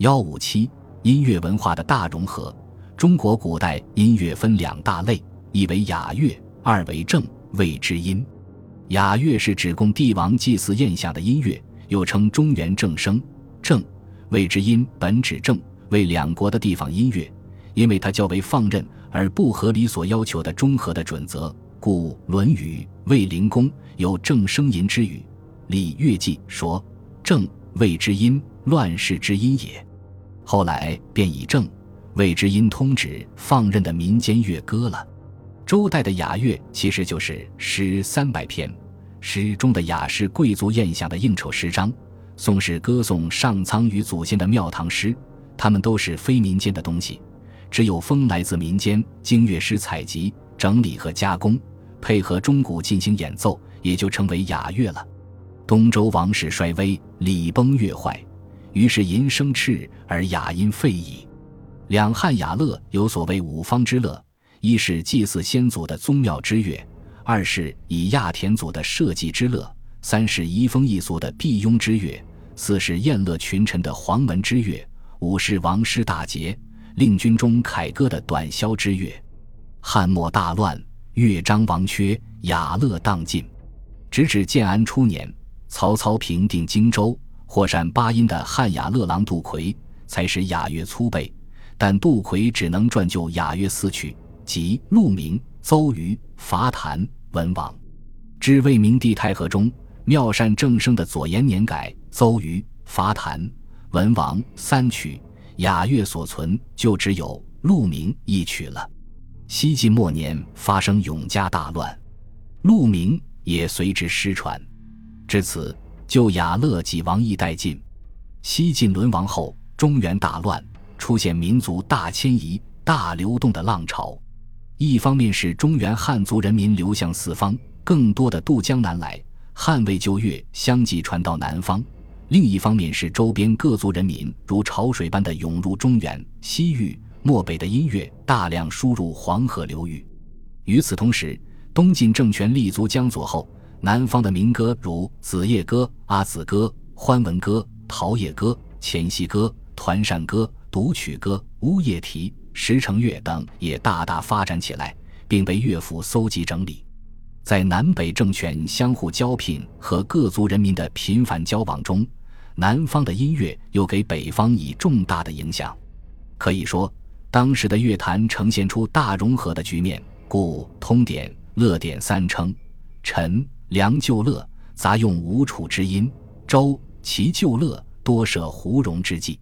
幺五七音乐文化的大融合。中国古代音乐分两大类，一为雅乐，二为正谓之音。雅乐是指供帝王祭祀宴享的音乐，又称中原正声。正谓之音本指正为两国的地方音乐，因为它较为放任而不合理所要求的中和的准则，故《论语·卫灵公》有正声吟之语，《礼乐记》说：“正谓之音，乱世之音也。”后来便以正谓之音通指放任的民间乐歌了。周代的雅乐其实就是诗三百篇，诗中的雅是贵族宴享的应酬诗章，宋是歌颂上苍与祖先的庙堂诗，他们都是非民间的东西，只有风来自民间，经乐师采集、整理和加工，配合钟鼓进行演奏，也就成为雅乐了。东周王室衰微，礼崩乐坏。于是吟声赤而雅音废矣。两汉雅乐有所谓五方之乐：一是祭祀先祖的宗庙之乐；二是以亚田祖的社稷之乐；三是移风易俗的辟雍之乐；四是宴乐群臣的黄门之乐；五是王师大捷、令军中凯歌的短箫之乐。汉末大乱，乐章王缺，雅乐荡尽。直至建安初年，曹操平定荆州。或善八音的汉雅乐郎杜奎才使雅乐粗备，但杜奎只能撰就雅乐四曲，即《鹿鸣》《邹虞》《伐檀》《文王》。至魏明帝太和中，妙善正声的左延年改《邹虞》《伐檀》《文王》三曲，雅乐所存就只有《鹿鸣》一曲了。西晋末年发生永嘉大乱，《鹿鸣》也随之失传，至此。就雅乐几亡亦殆尽。西晋沦亡后，中原大乱，出现民族大迁移、大流动的浪潮。一方面是中原汉族人民流向四方，更多的渡江南来，汉魏旧乐相继传到南方；另一方面是周边各族人民如潮水般的涌入中原、西域、漠北的音乐大量输入黄河流域。与此同时，东晋政权立足江左后。南方的民歌如子夜歌、阿子歌、欢文歌、陶冶歌、前戏歌、团扇歌、独曲歌、乌夜啼、石城乐等也大大发展起来，并被乐府搜集整理。在南北政权相互交聘和各族人民的频繁交往中，南方的音乐又给北方以重大的影响。可以说，当时的乐坛呈现出大融合的局面，故通典、乐典三称陈。梁旧乐杂用吴楚之音，周其旧乐多设胡戎之际。